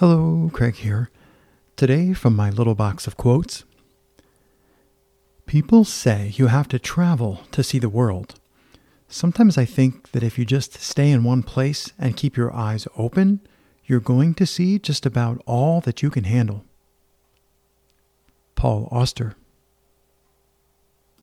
Hello, Craig here. Today, from my little box of quotes People say you have to travel to see the world. Sometimes I think that if you just stay in one place and keep your eyes open, you're going to see just about all that you can handle. Paul Auster